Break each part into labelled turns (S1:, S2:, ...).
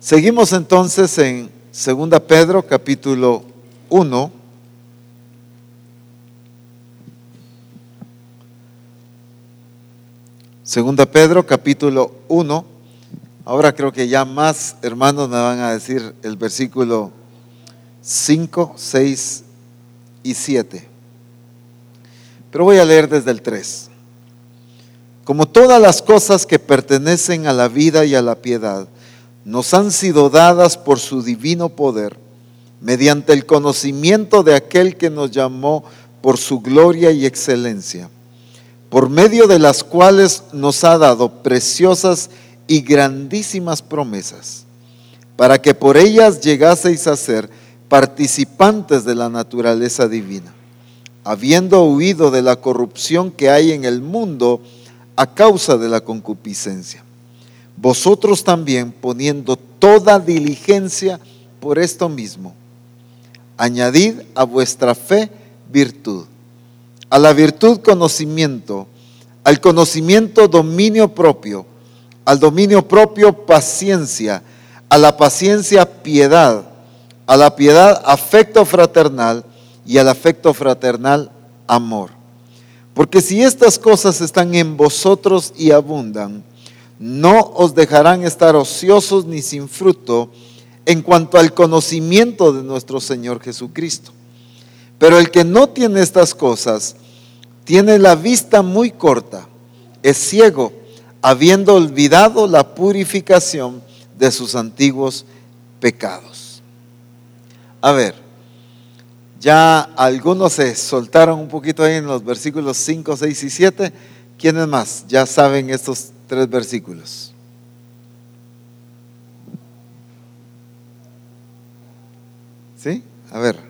S1: Seguimos entonces en 2 Pedro capítulo 1. Segunda Pedro capítulo 1. Ahora creo que ya más hermanos me van a decir el versículo 5, 6 y 7. Pero voy a leer desde el 3. Como todas las cosas que pertenecen a la vida y a la piedad, nos han sido dadas por su divino poder, mediante el conocimiento de aquel que nos llamó por su gloria y excelencia, por medio de las cuales nos ha dado preciosas y grandísimas promesas, para que por ellas llegaseis a ser participantes de la naturaleza divina, habiendo huido de la corrupción que hay en el mundo a causa de la concupiscencia vosotros también poniendo toda diligencia por esto mismo, añadid a vuestra fe virtud, a la virtud conocimiento, al conocimiento dominio propio, al dominio propio paciencia, a la paciencia piedad, a la piedad afecto fraternal y al afecto fraternal amor. Porque si estas cosas están en vosotros y abundan, no os dejarán estar ociosos ni sin fruto en cuanto al conocimiento de nuestro Señor Jesucristo. Pero el que no tiene estas cosas, tiene la vista muy corta, es ciego, habiendo olvidado la purificación de sus antiguos pecados. A ver, ya algunos se soltaron un poquito ahí en los versículos 5, 6 y 7. ¿Quiénes más? Ya saben estos tres versículos. ¿Sí? A ver.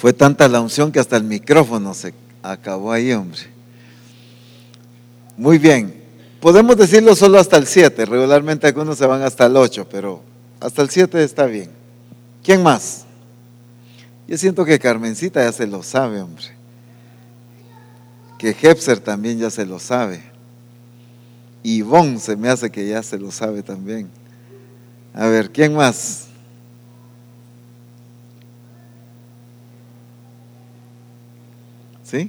S1: Fue tanta la unción que hasta el micrófono se acabó ahí, hombre. Muy bien. Podemos decirlo solo hasta el 7. Regularmente algunos se van hasta el 8, pero hasta el 7 está bien. ¿Quién más? Yo siento que Carmencita ya se lo sabe, hombre. Que Hepser también ya se lo sabe. Y Ivonne se me hace que ya se lo sabe también. A ver, ¿quién más? ¿Sí?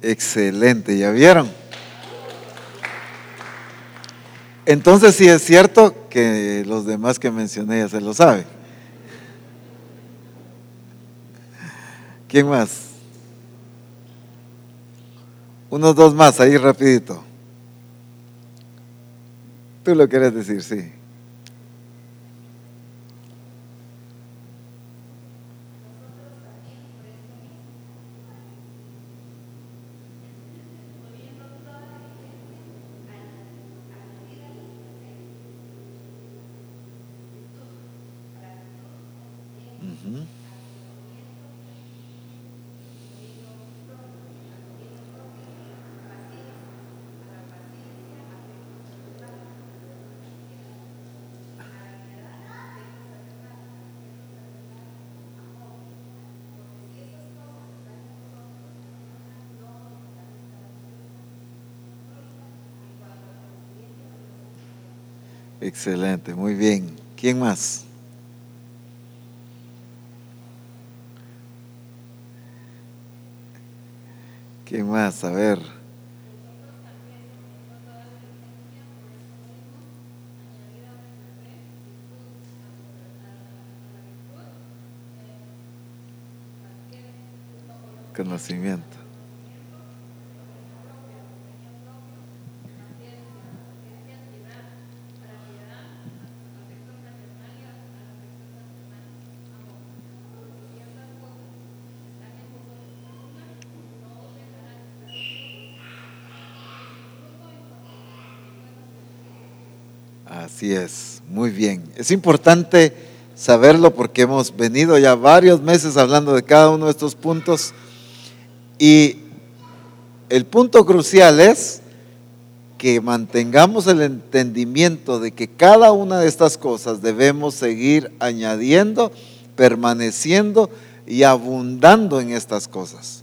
S1: Excelente, ¿ya vieron? Entonces sí es cierto que los demás que mencioné ya se lo saben. ¿Quién más? Unos dos más, ahí rapidito. Tú lo quieres decir, sí. Excelente, muy bien. ¿Quién más? ¿Quién más? A ver. Conocimiento. Así es, muy bien. Es importante saberlo porque hemos venido ya varios meses hablando de cada uno de estos puntos y el punto crucial es que mantengamos el entendimiento de que cada una de estas cosas debemos seguir añadiendo, permaneciendo y abundando en estas cosas.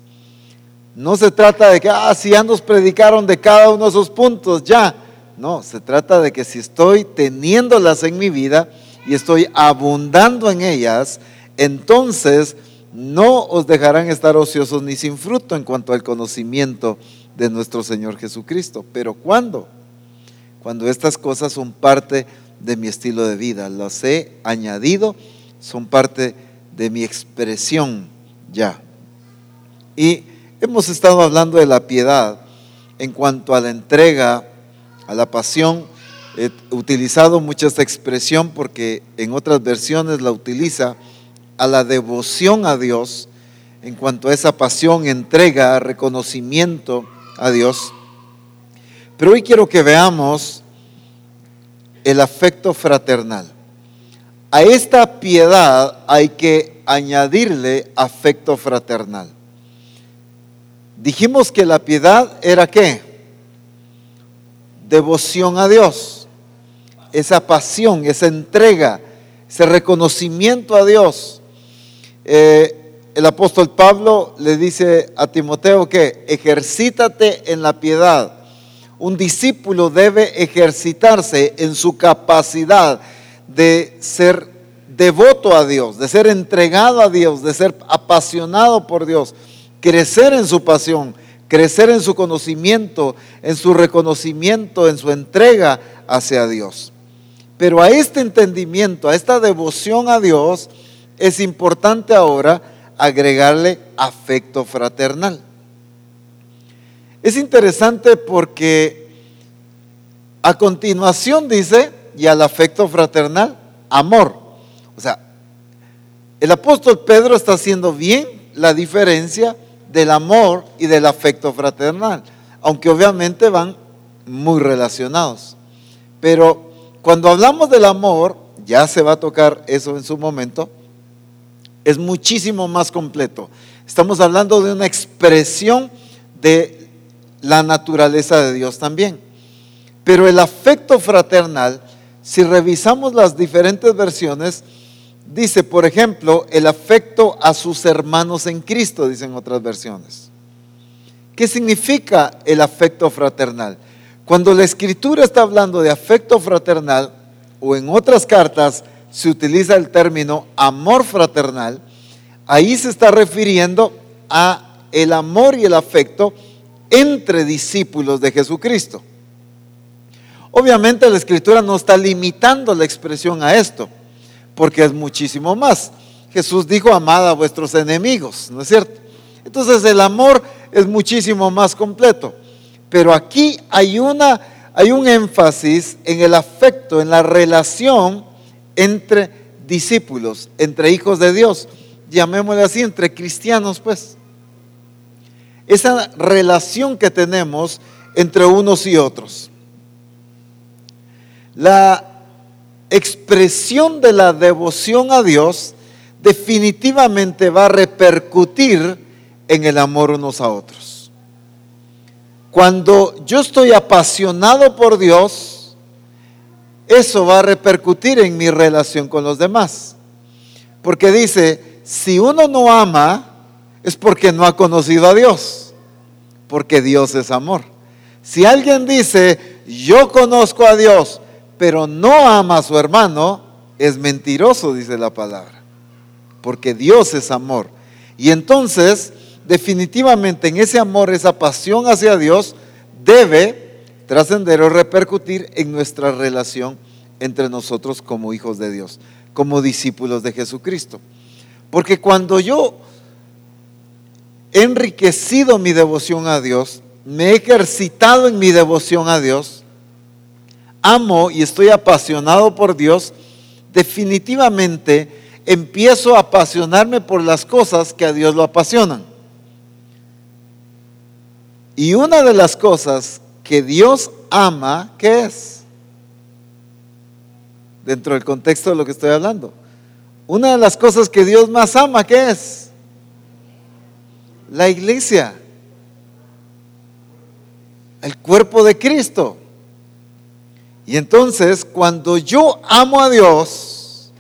S1: No se trata de que, ah, si ya nos predicaron de cada uno de esos puntos, ya. No, se trata de que si estoy teniéndolas en mi vida y estoy abundando en ellas, entonces no os dejarán estar ociosos ni sin fruto en cuanto al conocimiento de nuestro Señor Jesucristo. Pero ¿cuándo? Cuando estas cosas son parte de mi estilo de vida, las he añadido, son parte de mi expresión ya. Y hemos estado hablando de la piedad en cuanto a la entrega a la pasión. He utilizado mucho esta expresión porque en otras versiones la utiliza a la devoción a Dios en cuanto a esa pasión, entrega, reconocimiento a Dios. Pero hoy quiero que veamos el afecto fraternal. A esta piedad hay que añadirle afecto fraternal. Dijimos que la piedad era qué? Devoción a Dios, esa pasión, esa entrega, ese reconocimiento a Dios. Eh, el apóstol Pablo le dice a Timoteo que ejercítate en la piedad. Un discípulo debe ejercitarse en su capacidad de ser devoto a Dios, de ser entregado a Dios, de ser apasionado por Dios, crecer en su pasión crecer en su conocimiento, en su reconocimiento, en su entrega hacia Dios. Pero a este entendimiento, a esta devoción a Dios, es importante ahora agregarle afecto fraternal. Es interesante porque a continuación dice, y al afecto fraternal, amor. O sea, el apóstol Pedro está haciendo bien la diferencia del amor y del afecto fraternal, aunque obviamente van muy relacionados. Pero cuando hablamos del amor, ya se va a tocar eso en su momento, es muchísimo más completo. Estamos hablando de una expresión de la naturaleza de Dios también. Pero el afecto fraternal, si revisamos las diferentes versiones, Dice, por ejemplo, el afecto a sus hermanos en Cristo, dicen otras versiones. ¿Qué significa el afecto fraternal? Cuando la escritura está hablando de afecto fraternal, o en otras cartas se utiliza el término amor fraternal, ahí se está refiriendo a el amor y el afecto entre discípulos de Jesucristo. Obviamente la escritura no está limitando la expresión a esto porque es muchísimo más. Jesús dijo, amad a vuestros enemigos, ¿no es cierto? Entonces el amor es muchísimo más completo. Pero aquí hay, una, hay un énfasis en el afecto, en la relación entre discípulos, entre hijos de Dios, llamémosle así, entre cristianos, pues. Esa relación que tenemos entre unos y otros. La expresión de la devoción a Dios definitivamente va a repercutir en el amor unos a otros. Cuando yo estoy apasionado por Dios, eso va a repercutir en mi relación con los demás. Porque dice, si uno no ama, es porque no ha conocido a Dios, porque Dios es amor. Si alguien dice, yo conozco a Dios, pero no ama a su hermano, es mentiroso, dice la palabra. Porque Dios es amor. Y entonces, definitivamente en ese amor, esa pasión hacia Dios, debe trascender o repercutir en nuestra relación entre nosotros como hijos de Dios, como discípulos de Jesucristo. Porque cuando yo he enriquecido mi devoción a Dios, me he ejercitado en mi devoción a Dios, amo y estoy apasionado por Dios, definitivamente empiezo a apasionarme por las cosas que a Dios lo apasionan. Y una de las cosas que Dios ama, ¿qué es? Dentro del contexto de lo que estoy hablando. Una de las cosas que Dios más ama, ¿qué es? La iglesia. El cuerpo de Cristo. Y entonces, cuando yo amo a Dios,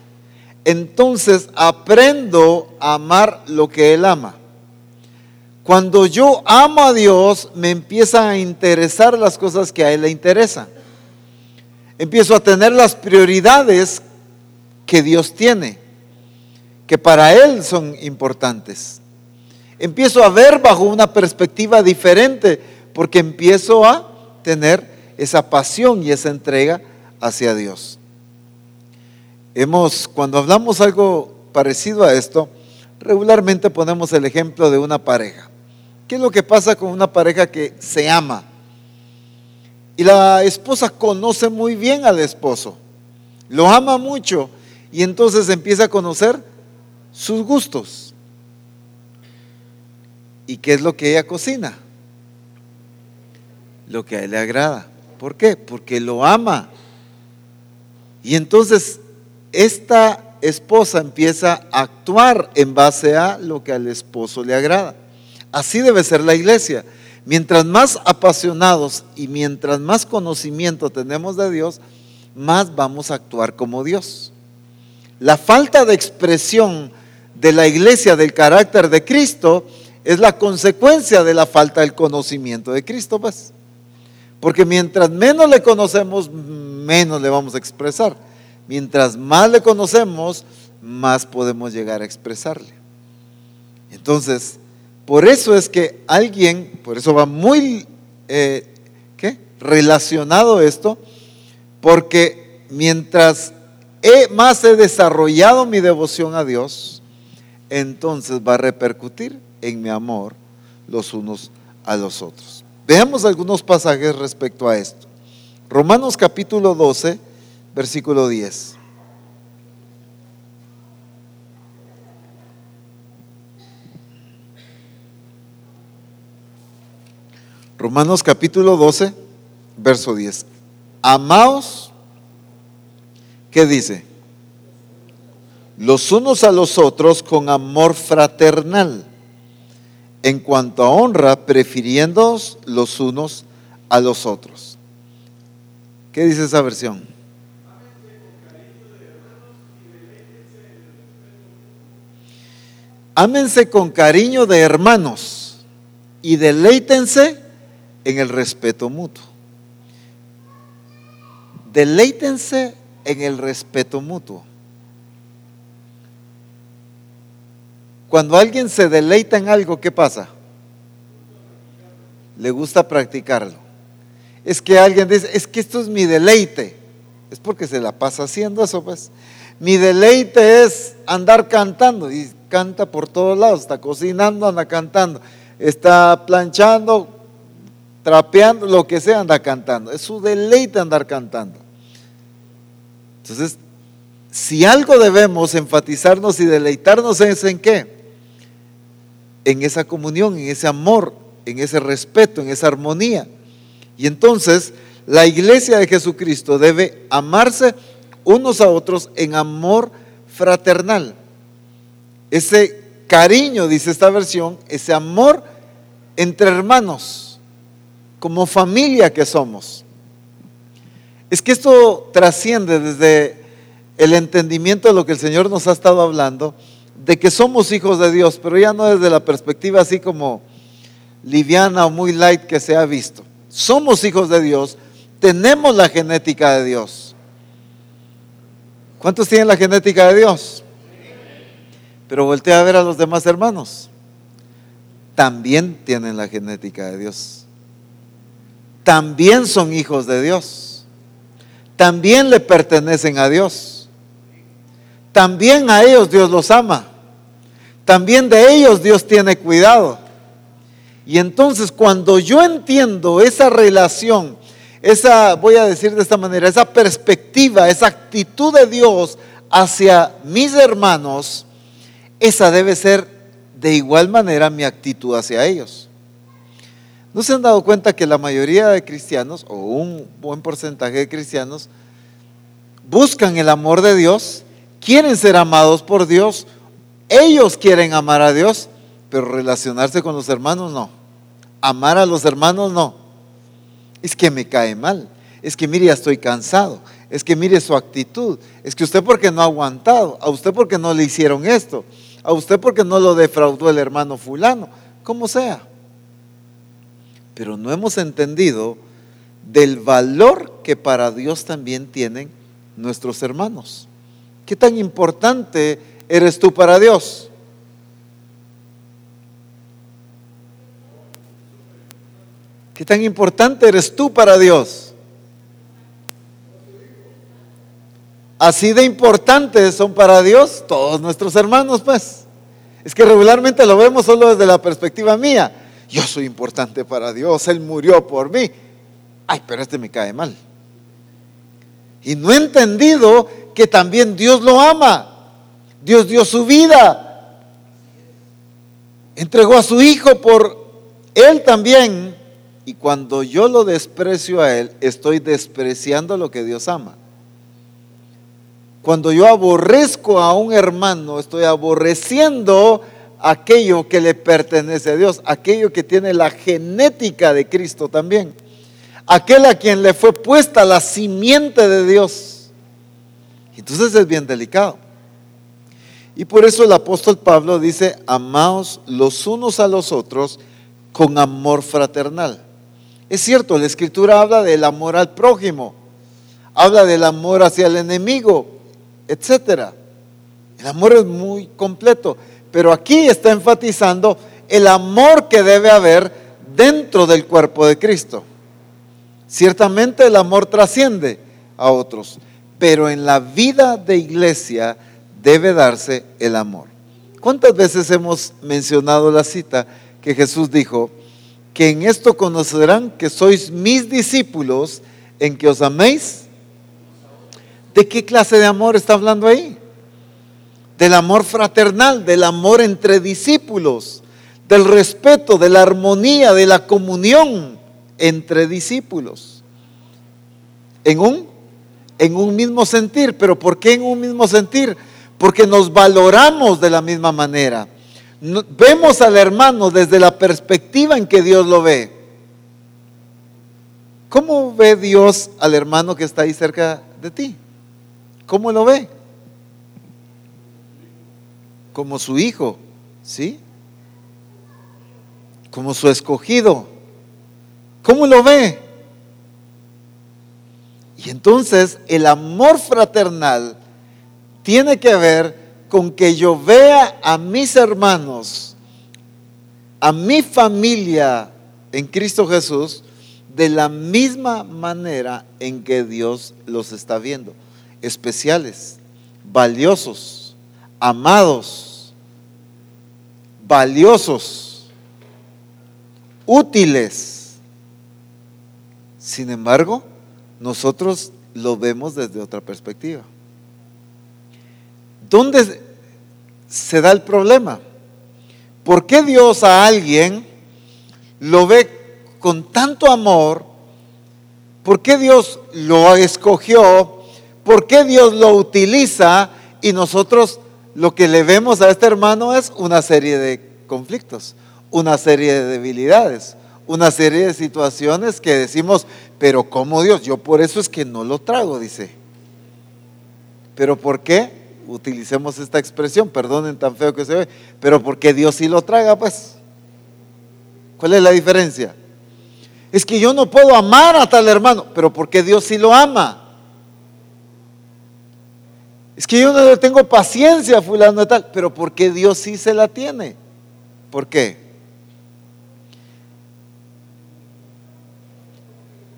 S1: entonces aprendo a amar lo que Él ama. Cuando yo amo a Dios, me empiezan a interesar las cosas que a Él le interesan. Empiezo a tener las prioridades que Dios tiene, que para Él son importantes. Empiezo a ver bajo una perspectiva diferente, porque empiezo a tener esa pasión y esa entrega hacia Dios. Hemos, cuando hablamos algo parecido a esto, regularmente ponemos el ejemplo de una pareja. ¿Qué es lo que pasa con una pareja que se ama? Y la esposa conoce muy bien al esposo, lo ama mucho y entonces empieza a conocer sus gustos. ¿Y qué es lo que ella cocina? Lo que a él le agrada. ¿Por qué? Porque lo ama. Y entonces esta esposa empieza a actuar en base a lo que al esposo le agrada. Así debe ser la iglesia. Mientras más apasionados y mientras más conocimiento tenemos de Dios, más vamos a actuar como Dios. La falta de expresión de la iglesia del carácter de Cristo es la consecuencia de la falta del conocimiento de Cristo, pues. Porque mientras menos le conocemos, menos le vamos a expresar. Mientras más le conocemos, más podemos llegar a expresarle. Entonces, por eso es que alguien, por eso va muy eh, ¿qué? relacionado esto, porque mientras más he desarrollado mi devoción a Dios, entonces va a repercutir en mi amor los unos a los otros. Veamos algunos pasajes respecto a esto. Romanos capítulo 12, versículo 10. Romanos capítulo 12, verso 10. Amaos, ¿qué dice? Los unos a los otros con amor fraternal, en cuanto a honra, prefiriéndoos los unos a los otros. ¿Qué dice esa versión? Ámense con cariño de hermanos y deleítense en el respeto mutuo. Deleítense en el respeto mutuo. Cuando alguien se deleita en algo, ¿qué pasa? Le gusta practicarlo. Es que alguien dice, es que esto es mi deleite. Es porque se la pasa haciendo eso, pues. Mi deleite es andar cantando y canta por todos lados, está cocinando, anda cantando, está planchando, trapeando, lo que sea, anda cantando. Es su deleite andar cantando. Entonces, si algo debemos enfatizarnos y deleitarnos es en qué? En esa comunión, en ese amor, en ese respeto, en esa armonía. Y entonces la iglesia de Jesucristo debe amarse unos a otros en amor fraternal. Ese cariño, dice esta versión, ese amor entre hermanos como familia que somos. Es que esto trasciende desde el entendimiento de lo que el Señor nos ha estado hablando, de que somos hijos de Dios, pero ya no desde la perspectiva así como liviana o muy light que se ha visto. Somos hijos de Dios, tenemos la genética de Dios. ¿Cuántos tienen la genética de Dios? Pero voltea a ver a los demás hermanos. También tienen la genética de Dios. También son hijos de Dios. También le pertenecen a Dios. También a ellos Dios los ama. También de ellos Dios tiene cuidado. Y entonces cuando yo entiendo esa relación, esa, voy a decir de esta manera, esa perspectiva, esa actitud de Dios hacia mis hermanos, esa debe ser de igual manera mi actitud hacia ellos. ¿No se han dado cuenta que la mayoría de cristianos, o un buen porcentaje de cristianos, buscan el amor de Dios, quieren ser amados por Dios, ellos quieren amar a Dios, pero relacionarse con los hermanos no. Amar a los hermanos no. Es que me cae mal. Es que mire, ya estoy cansado. Es que mire su actitud. Es que usted porque no ha aguantado. A usted porque no le hicieron esto. A usted porque no lo defraudó el hermano fulano. Como sea. Pero no hemos entendido del valor que para Dios también tienen nuestros hermanos. ¿Qué tan importante eres tú para Dios? ¿Qué tan importante eres tú para Dios? Así de importantes son para Dios todos nuestros hermanos, pues. Es que regularmente lo vemos solo desde la perspectiva mía. Yo soy importante para Dios, Él murió por mí. Ay, pero este me cae mal. Y no he entendido que también Dios lo ama. Dios dio su vida. Entregó a su Hijo por Él también. Y cuando yo lo desprecio a Él, estoy despreciando lo que Dios ama. Cuando yo aborrezco a un hermano, estoy aborreciendo aquello que le pertenece a Dios, aquello que tiene la genética de Cristo también, aquel a quien le fue puesta la simiente de Dios. Entonces es bien delicado. Y por eso el apóstol Pablo dice, amaos los unos a los otros con amor fraternal. Es cierto, la escritura habla del amor al prójimo, habla del amor hacia el enemigo, etc. El amor es muy completo, pero aquí está enfatizando el amor que debe haber dentro del cuerpo de Cristo. Ciertamente el amor trasciende a otros, pero en la vida de iglesia debe darse el amor. ¿Cuántas veces hemos mencionado la cita que Jesús dijo, que en esto conocerán que sois mis discípulos, en que os améis. ¿De qué clase de amor está hablando ahí? Del amor fraternal, del amor entre discípulos, del respeto, de la armonía, de la comunión entre discípulos. En un, en un mismo sentir. ¿Pero por qué en un mismo sentir? Porque nos valoramos de la misma manera vemos al hermano desde la perspectiva en que Dios lo ve. ¿Cómo ve Dios al hermano que está ahí cerca de ti? ¿Cómo lo ve? Como su hijo, ¿sí? Como su escogido. ¿Cómo lo ve? Y entonces el amor fraternal tiene que ver con que yo vea a mis hermanos, a mi familia en Cristo Jesús, de la misma manera en que Dios los está viendo. Especiales, valiosos, amados, valiosos, útiles. Sin embargo, nosotros lo vemos desde otra perspectiva. ¿Dónde se da el problema? ¿Por qué Dios a alguien lo ve con tanto amor? ¿Por qué Dios lo escogió? ¿Por qué Dios lo utiliza? Y nosotros lo que le vemos a este hermano es una serie de conflictos, una serie de debilidades, una serie de situaciones que decimos, pero ¿cómo Dios? Yo por eso es que no lo trago, dice. ¿Pero por qué? utilicemos esta expresión, perdonen tan feo que se ve, pero porque Dios sí lo traga, pues. ¿Cuál es la diferencia? Es que yo no puedo amar a tal hermano, pero porque Dios sí lo ama. Es que yo no le tengo paciencia a fulano de tal, pero ¿por qué Dios sí se la tiene? ¿Por qué?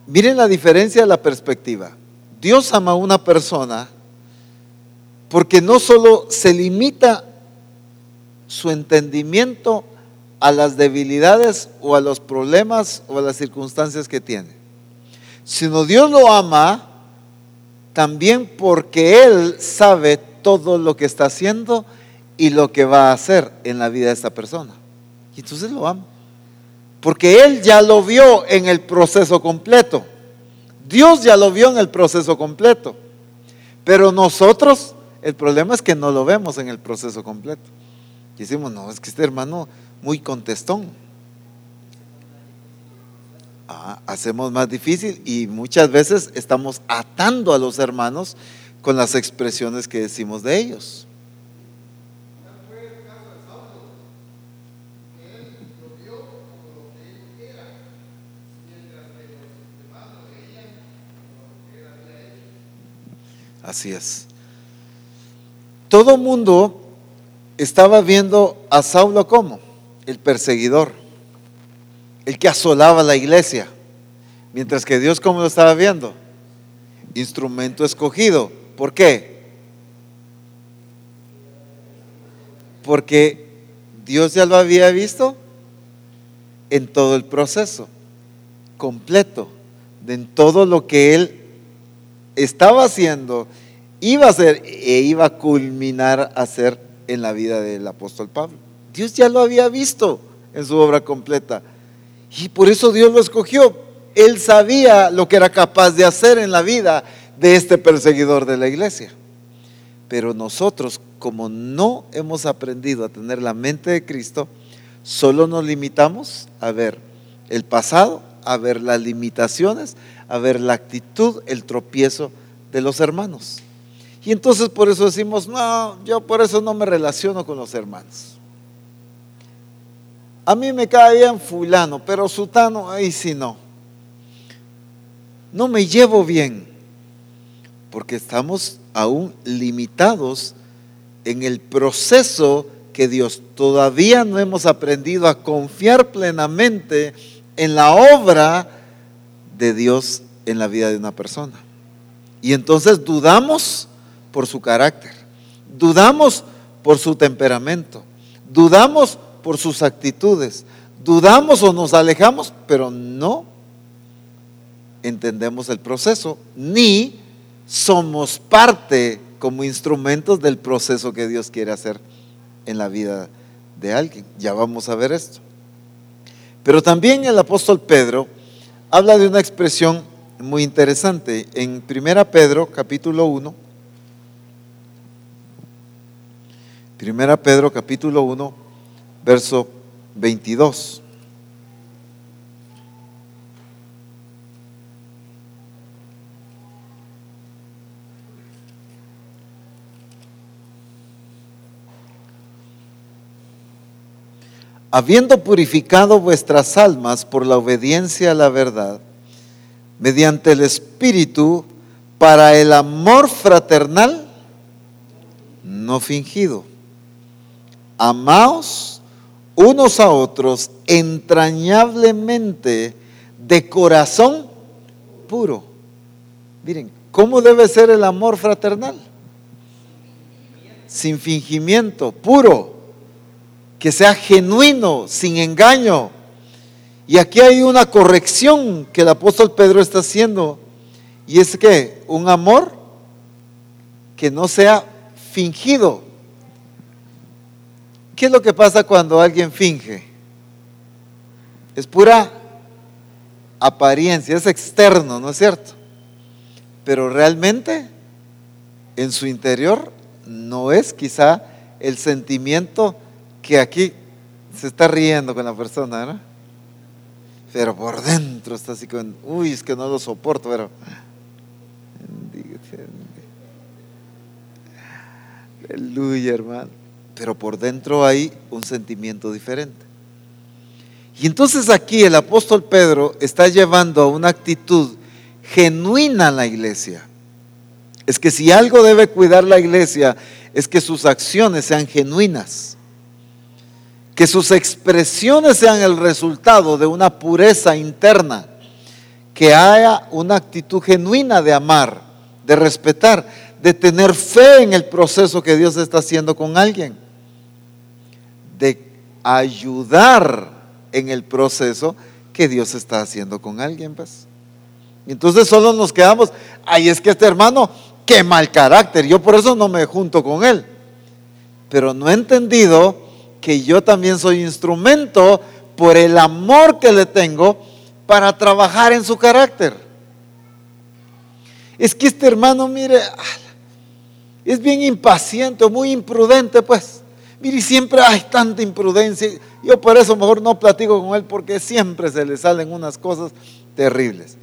S1: Miren la diferencia de la perspectiva. Dios ama a una persona porque no solo se limita su entendimiento a las debilidades o a los problemas o a las circunstancias que tiene, sino Dios lo ama también porque Él sabe todo lo que está haciendo y lo que va a hacer en la vida de esta persona. Y entonces lo ama. Porque Él ya lo vio en el proceso completo. Dios ya lo vio en el proceso completo. Pero nosotros, el problema es que no lo vemos en el proceso completo. Y decimos, no, es que este hermano muy contestón. Ah, hacemos más difícil y muchas veces estamos atando a los hermanos con las expresiones que decimos de ellos. Así es. Todo mundo estaba viendo a Saulo como el perseguidor, el que asolaba la iglesia, mientras que Dios como lo estaba viendo, instrumento escogido. ¿Por qué? Porque Dios ya lo había visto en todo el proceso, completo, de en todo lo que él estaba haciendo, iba a hacer e iba a culminar a hacer en la vida del apóstol Pablo. Dios ya lo había visto en su obra completa. Y por eso Dios lo escogió. Él sabía lo que era capaz de hacer en la vida de este perseguidor de la iglesia. Pero nosotros, como no hemos aprendido a tener la mente de Cristo, solo nos limitamos a ver el pasado, a ver las limitaciones, a ver la actitud, el tropiezo de los hermanos. Y entonces por eso decimos, no, yo por eso no me relaciono con los hermanos. A mí me cae bien fulano, pero sutano, ahí sí no. No me llevo bien, porque estamos aún limitados en el proceso que Dios todavía no hemos aprendido a confiar plenamente en la obra de Dios en la vida de una persona. Y entonces dudamos por su carácter, dudamos por su temperamento, dudamos por sus actitudes, dudamos o nos alejamos, pero no entendemos el proceso, ni somos parte como instrumentos del proceso que Dios quiere hacer en la vida de alguien. Ya vamos a ver esto. Pero también el apóstol Pedro habla de una expresión muy interesante. En 1 Pedro capítulo 1, 1 Pedro capítulo 1, verso 22. Habiendo purificado vuestras almas por la obediencia a la verdad, mediante el Espíritu, para el amor fraternal no fingido. Amaos unos a otros entrañablemente de corazón puro. Miren, ¿cómo debe ser el amor fraternal? Sin fingimiento, puro que sea genuino, sin engaño. Y aquí hay una corrección que el apóstol Pedro está haciendo. Y es que un amor que no sea fingido. ¿Qué es lo que pasa cuando alguien finge? Es pura apariencia, es externo, ¿no es cierto? Pero realmente en su interior no es quizá el sentimiento que aquí se está riendo con la persona, ¿no? Pero por dentro está así con, uy, es que no lo soporto, pero... Aleluya, hermano. Pero por dentro hay un sentimiento diferente. Y entonces aquí el apóstol Pedro está llevando a una actitud genuina a la iglesia. es que si algo debe cuidar la iglesia es que sus acciones sean genuinas, que sus expresiones sean el resultado de una pureza interna, que haya una actitud genuina de amar, de respetar, de tener fe en el proceso que Dios está haciendo con alguien, de ayudar en el proceso que Dios está haciendo con alguien, pues. Entonces solo nos quedamos, ay, es que este hermano qué mal carácter, yo por eso no me junto con él. Pero no he entendido que yo también soy instrumento por el amor que le tengo para trabajar en su carácter. Es que este hermano, mire, es bien impaciente muy imprudente, pues. Mire, siempre hay tanta imprudencia. Yo por eso mejor no platico con él porque siempre se le salen unas cosas terribles.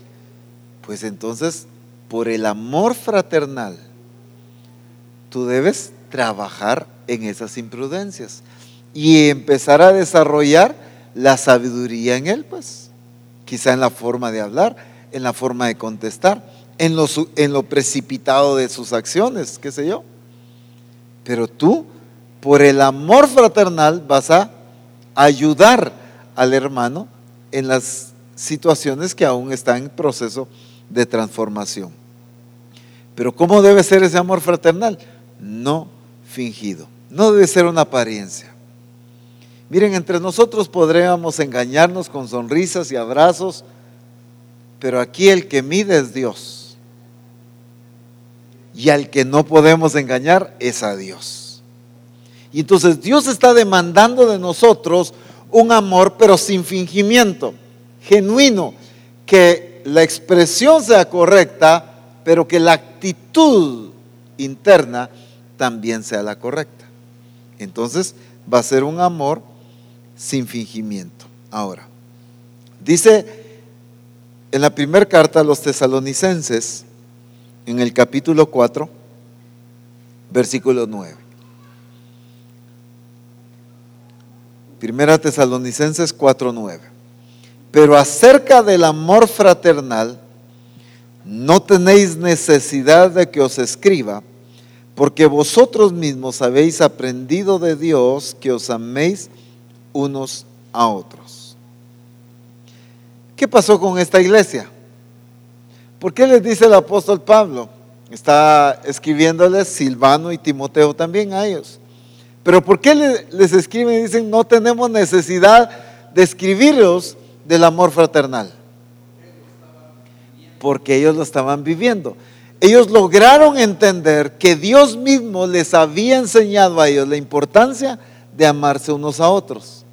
S1: Pues entonces por el amor fraternal, tú debes trabajar en esas imprudencias y empezar a desarrollar la sabiduría en él, pues. Quizá en la forma de hablar, en la forma de contestar, en lo, en lo precipitado de sus acciones, qué sé yo. Pero tú, por el amor fraternal, vas a ayudar al hermano en las situaciones que aún están en proceso de transformación. Pero ¿cómo debe ser ese amor fraternal? No fingido. No debe ser una apariencia. Miren, entre nosotros podríamos engañarnos con sonrisas y abrazos, pero aquí el que mide es Dios. Y al que no podemos engañar es a Dios. Y entonces Dios está demandando de nosotros un amor, pero sin fingimiento, genuino, que la expresión sea correcta, pero que la actitud interna también sea la correcta. Entonces va a ser un amor sin fingimiento. Ahora, dice en la primera carta a los tesalonicenses, en el capítulo 4, versículo 9. Primera Tesalonicenses 4, 9. Pero acerca del amor fraternal, no tenéis necesidad de que os escriba, porque vosotros mismos habéis aprendido de Dios que os améis unos a otros. ¿Qué pasó con esta iglesia? ¿Por qué les dice el apóstol Pablo? Está escribiéndoles Silvano y Timoteo también a ellos. Pero ¿por qué les escriben y dicen no tenemos necesidad de escribiros del amor fraternal? Porque ellos lo estaban viviendo. Ellos lograron entender que Dios mismo les había enseñado a ellos la importancia de amarse unos a otros.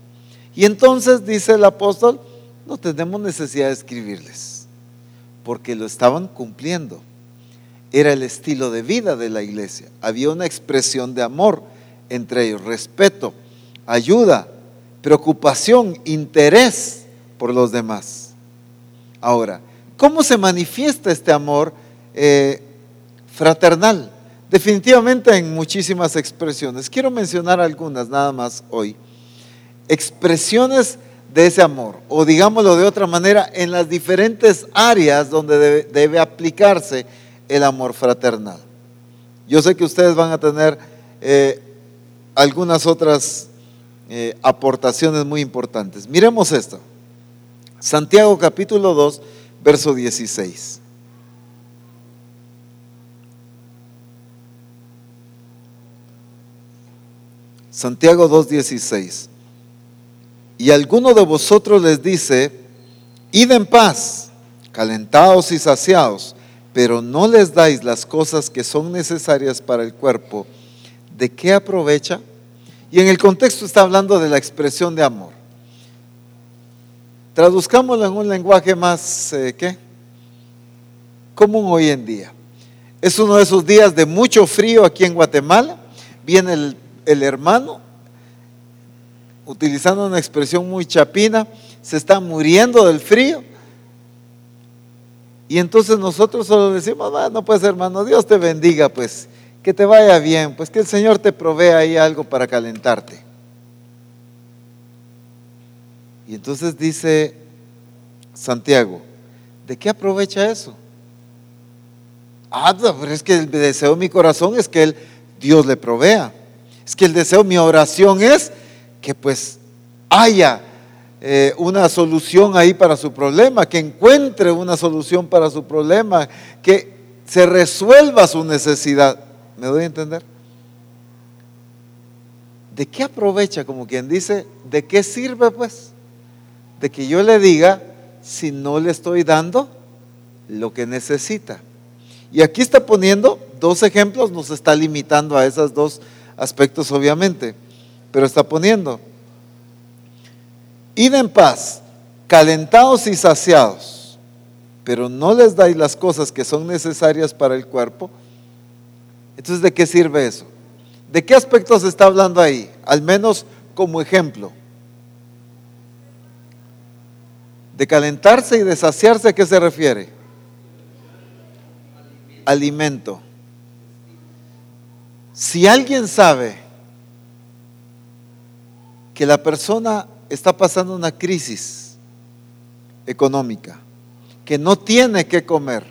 S1: Y entonces dice el apóstol, no tenemos necesidad de escribirles, porque lo estaban cumpliendo. Era el estilo de vida de la iglesia. Había una expresión de amor entre ellos, respeto, ayuda, preocupación, interés por los demás. Ahora, ¿cómo se manifiesta este amor eh, fraternal? Definitivamente en muchísimas expresiones. Quiero mencionar algunas nada más hoy. Expresiones de ese amor, o digámoslo de otra manera, en las diferentes áreas donde debe, aplicarse el amor fraternal. Yo sé que ustedes van a tener eh, algunas otras eh, aportaciones muy importantes. Miremos esto. Santiago capítulo 2, verso 16. Santiago 2.16. Y alguno de vosotros les dice, id en paz, calentados y saciados, pero no les dais las cosas que son necesarias para el cuerpo, ¿de qué aprovecha? Y en el contexto está hablando de la expresión de amor. Traduzcámoslo en un lenguaje más, eh, ¿qué? Común hoy en día. Es uno de esos días de mucho frío aquí en Guatemala. Viene el, el hermano, utilizando una expresión muy chapina, se está muriendo del frío. Y entonces nosotros solo decimos, no pues hermano, Dios te bendiga, pues, que te vaya bien, pues que el Señor te provea ahí algo para calentarte. Y entonces dice Santiago, ¿de qué aprovecha eso? Ah, pero es que el deseo de mi corazón es que él, Dios le provea. Es que el deseo, mi oración es que pues haya eh, una solución ahí para su problema, que encuentre una solución para su problema, que se resuelva su necesidad. ¿Me doy a entender? ¿De qué aprovecha, como quien dice, de qué sirve pues? De que yo le diga si no le estoy dando lo que necesita. Y aquí está poniendo dos ejemplos, nos está limitando a esos dos aspectos obviamente, pero está poniendo, id en paz, calentados y saciados, pero no les dais las cosas que son necesarias para el cuerpo. Entonces, ¿de qué sirve eso? ¿De qué aspectos está hablando ahí? Al menos como ejemplo. De calentarse y de saciarse, ¿a qué se refiere? Alimento. Si alguien sabe que la persona está pasando una crisis económica, que no tiene que comer,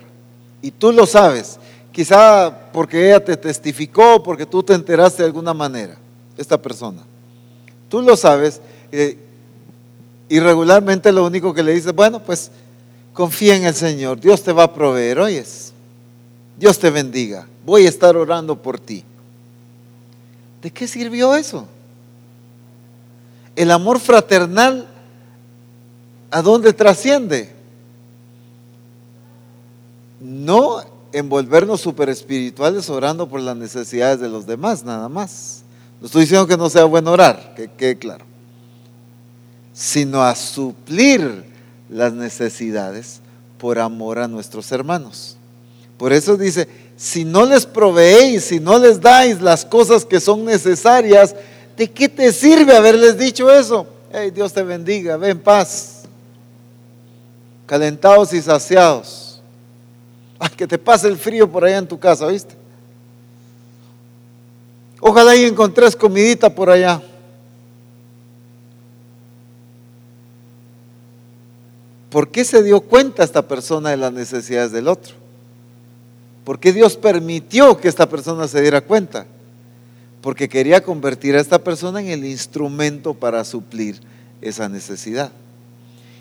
S1: y tú lo sabes, quizá porque ella te testificó, porque tú te enteraste de alguna manera, esta persona, tú lo sabes, eh, y regularmente lo único que le dices, bueno, pues confía en el Señor, Dios te va a proveer, oyes, Dios te bendiga, voy a estar orando por ti. ¿De qué sirvió eso? El amor fraternal, ¿a dónde trasciende? No envolvernos super espirituales orando por las necesidades de los demás, nada más. No estoy diciendo que no sea bueno orar, que quede claro. Sino a suplir las necesidades por amor a nuestros hermanos. Por eso dice, si no les proveéis, si no les dais las cosas que son necesarias, ¿de qué te sirve haberles dicho eso? Hey, Dios te bendiga, ven paz. Calentados y saciados. Ay, que te pase el frío por allá en tu casa, ¿viste? Ojalá y encontres comidita por allá. ¿Por qué se dio cuenta esta persona de las necesidades del otro? ¿Por qué Dios permitió que esta persona se diera cuenta? Porque quería convertir a esta persona en el instrumento para suplir esa necesidad.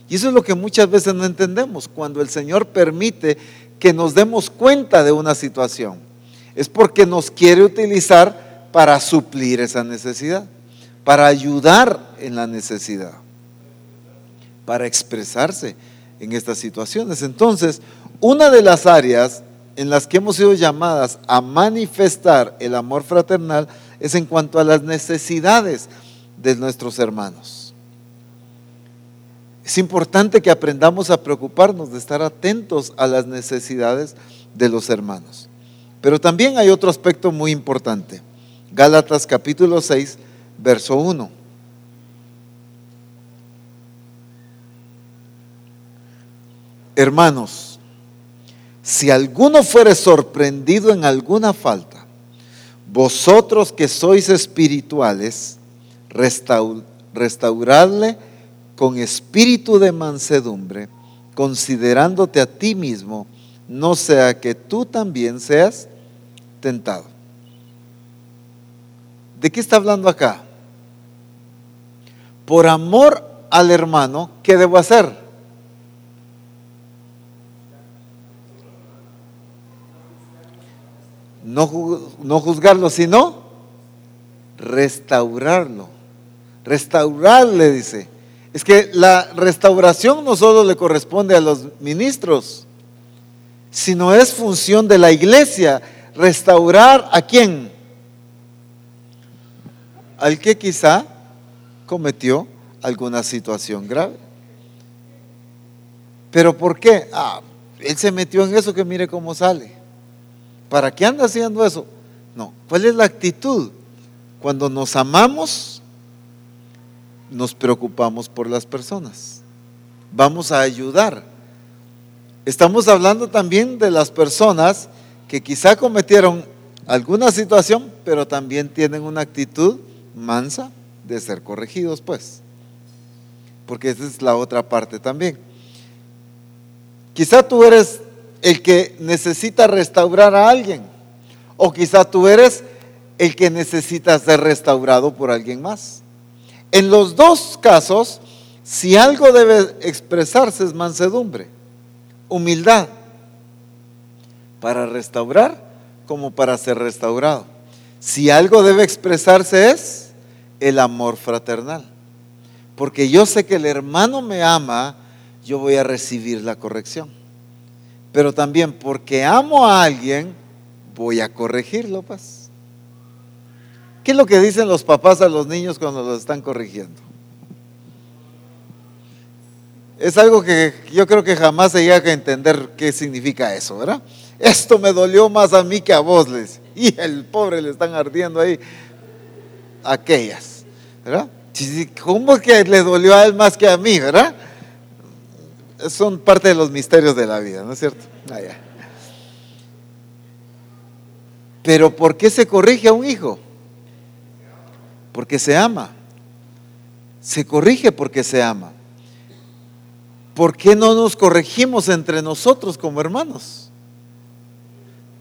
S1: Y eso es lo que muchas veces no entendemos. Cuando el Señor permite que nos demos cuenta de una situación, es porque nos quiere utilizar para suplir esa necesidad, para ayudar en la necesidad, para expresarse en estas situaciones. Entonces, una de las áreas en las que hemos sido llamadas a manifestar el amor fraternal es en cuanto a las necesidades de nuestros hermanos. Es importante que aprendamos a preocuparnos de estar atentos a las necesidades de los hermanos. Pero también hay otro aspecto muy importante. Gálatas capítulo 6, verso 1. Hermanos, si alguno fuere sorprendido en alguna falta, vosotros que sois espirituales, restauradle con espíritu de mansedumbre, considerándote a ti mismo, no sea que tú también seas tentado. ¿De qué está hablando acá? Por amor al hermano, ¿qué debo hacer? No, juzgarlo, sino restaurarlo. Restaurarle, dice. Es que la restauración no solo le corresponde a los ministros, sino es función de la iglesia. Restaurar a quién? Al que quizá cometió alguna situación grave. ¿Pero por qué? Ah, él se metió en eso que mire cómo sale. ¿Para qué anda haciendo eso? No, ¿cuál es la actitud? Cuando nos amamos, nos preocupamos por las personas. Vamos a ayudar. Estamos hablando también de las personas que quizá cometieron alguna situación, pero también tienen una actitud mansa de ser corregidos, pues. Porque esa es la otra parte también. Quizá tú eres el que necesita restaurar a alguien. O quizá tú eres el que necesita ser restaurado por alguien más. En los dos casos, si algo debe expresarse es mansedumbre, humildad, para restaurar como para ser restaurado. Si algo debe expresarse es el amor fraternal. Porque yo sé que el hermano me ama, yo voy a recibir la corrección. Pero también porque amo a alguien, voy a corregirlo, pues. ¿Qué es lo que dicen los papás a los niños cuando los están corrigiendo? Es algo que yo creo que jamás se llega a entender qué significa eso, ¿verdad? Esto me dolió más a mí que a vos, les. Y el pobre le están ardiendo ahí aquellas, ¿verdad? ¿Cómo que le dolió a él más que a mí, verdad? Son parte de los misterios de la vida, ¿no es cierto? Ah, Pero ¿por qué se corrige a un hijo? Porque se ama. Se corrige porque se ama. ¿Por qué no nos corregimos entre nosotros como hermanos?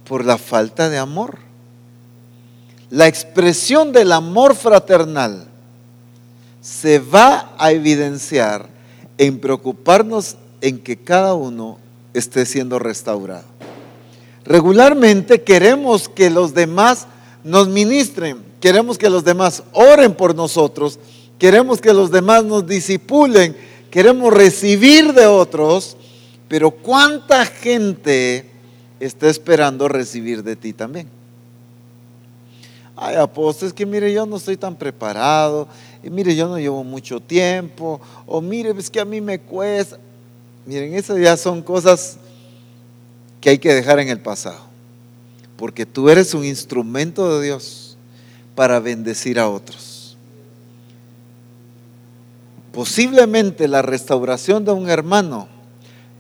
S1: Por la falta de amor. La expresión del amor fraternal se va a evidenciar en preocuparnos en que cada uno esté siendo restaurado. Regularmente queremos que los demás nos ministren, queremos que los demás oren por nosotros, queremos que los demás nos disipulen, queremos recibir de otros, pero ¿cuánta gente está esperando recibir de ti también? Ay, apóstol, es que mire, yo no estoy tan preparado, y mire, yo no llevo mucho tiempo, o mire, es que a mí me cuesta. Miren, esas ya son cosas que hay que dejar en el pasado, porque tú eres un instrumento de Dios para bendecir a otros. Posiblemente la restauración de un hermano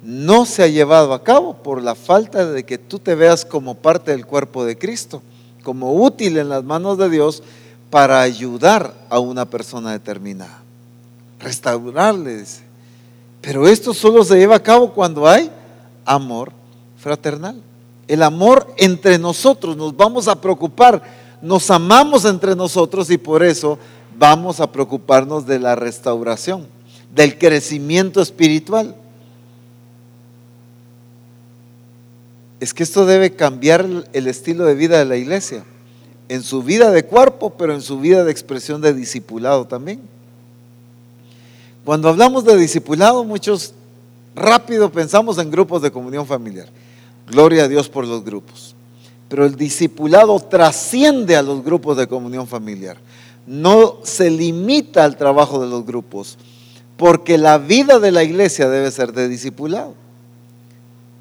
S1: no se ha llevado a cabo por la falta de que tú te veas como parte del cuerpo de Cristo, como útil en las manos de Dios para ayudar a una persona determinada. Restaurarle, dice. Pero esto solo se lleva a cabo cuando hay amor fraternal. El amor entre nosotros, nos vamos a preocupar, nos amamos entre nosotros y por eso vamos a preocuparnos de la restauración, del crecimiento espiritual. Es que esto debe cambiar el estilo de vida de la iglesia, en su vida de cuerpo, pero en su vida de expresión de discipulado también. Cuando hablamos de discipulado, muchos rápido pensamos en grupos de comunión familiar. Gloria a Dios por los grupos. Pero el discipulado trasciende a los grupos de comunión familiar. No se limita al trabajo de los grupos, porque la vida de la iglesia debe ser de discipulado.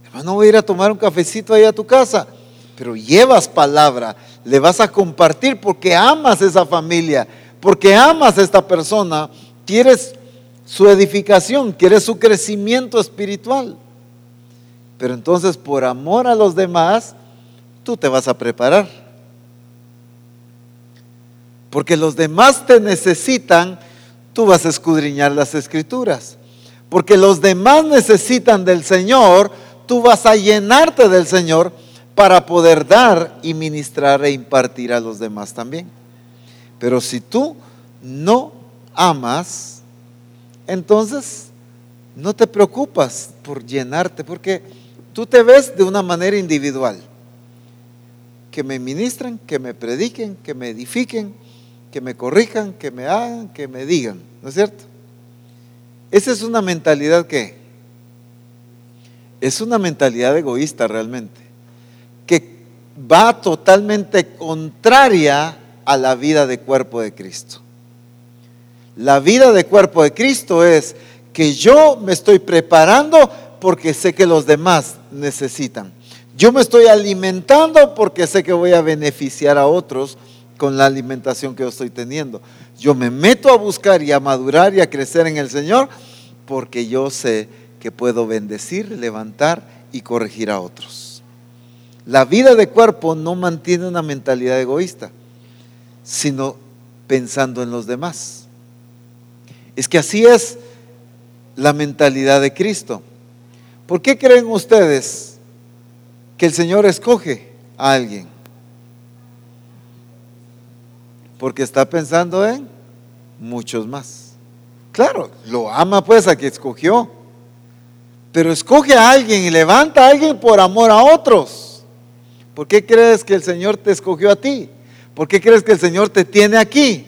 S1: Hermano, voy a ir a tomar un cafecito ahí a tu casa, pero llevas palabra, le vas a compartir porque amas esa familia, porque amas a esta persona, quieres su edificación, quiere su crecimiento espiritual. Pero entonces por amor a los demás, tú te vas a preparar. Porque los demás te necesitan, tú vas a escudriñar las escrituras. Porque los demás necesitan del Señor, tú vas a llenarte del Señor para poder dar y ministrar e impartir a los demás también. Pero si tú no amas, entonces no te preocupas por llenarte, porque tú te ves de una manera individual. Que me ministren, que me prediquen, que me edifiquen, que me corrijan, que me hagan, que me digan, ¿no es cierto? Esa es una mentalidad que es una mentalidad egoísta realmente, que va totalmente contraria a la vida de cuerpo de Cristo. La vida de cuerpo de Cristo es que yo me estoy preparando porque sé que los demás necesitan. Yo me estoy alimentando porque sé que voy a beneficiar a otros con la alimentación que yo estoy teniendo. Yo me meto a buscar y a madurar y a crecer en el Señor porque yo sé que puedo bendecir, levantar y corregir a otros. La vida de cuerpo no mantiene una mentalidad egoísta, sino pensando en los demás. Es que así es la mentalidad de Cristo. ¿Por qué creen ustedes que el Señor escoge a alguien. Porque está pensando en muchos más. Claro, lo ama pues a que escogió. Pero escoge a alguien y levanta a alguien por amor a otros. ¿Por qué crees que el Señor te escogió a ti? ¿Por qué crees que el Señor te tiene aquí?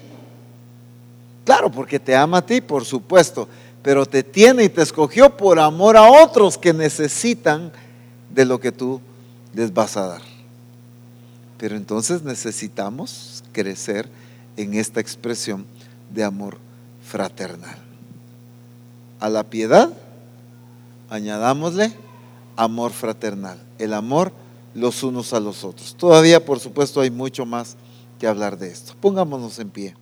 S1: Claro, porque te ama a ti, por supuesto, pero te tiene y te escogió por amor a otros que necesitan de lo que tú les vas a dar. Pero entonces necesitamos crecer en esta expresión de amor fraternal. A la piedad añadámosle amor fraternal, el amor los unos a los otros. Todavía, por supuesto, hay mucho más que hablar de esto. Pongámonos en pie.